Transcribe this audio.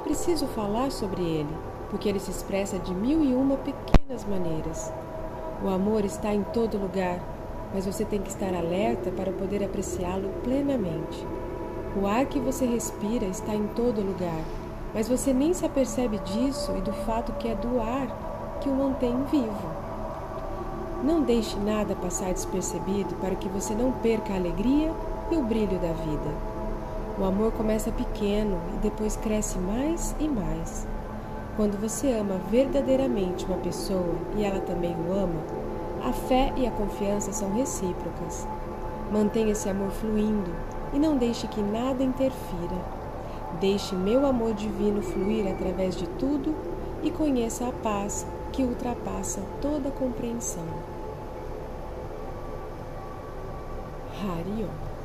é preciso falar sobre ele, porque ele se expressa de mil e uma pequenas maneiras. O amor está em todo lugar, mas você tem que estar alerta para poder apreciá-lo plenamente. O ar que você respira está em todo lugar, mas você nem se apercebe disso e do fato que é do ar que o mantém vivo. Não deixe nada passar despercebido para que você não perca a alegria e o brilho da vida. O amor começa pequeno e depois cresce mais e mais. Quando você ama verdadeiramente uma pessoa e ela também o ama, a fé e a confiança são recíprocas. Mantenha esse amor fluindo e não deixe que nada interfira. Deixe meu amor divino fluir através de tudo e conheça a paz que ultrapassa toda compreensão. Harion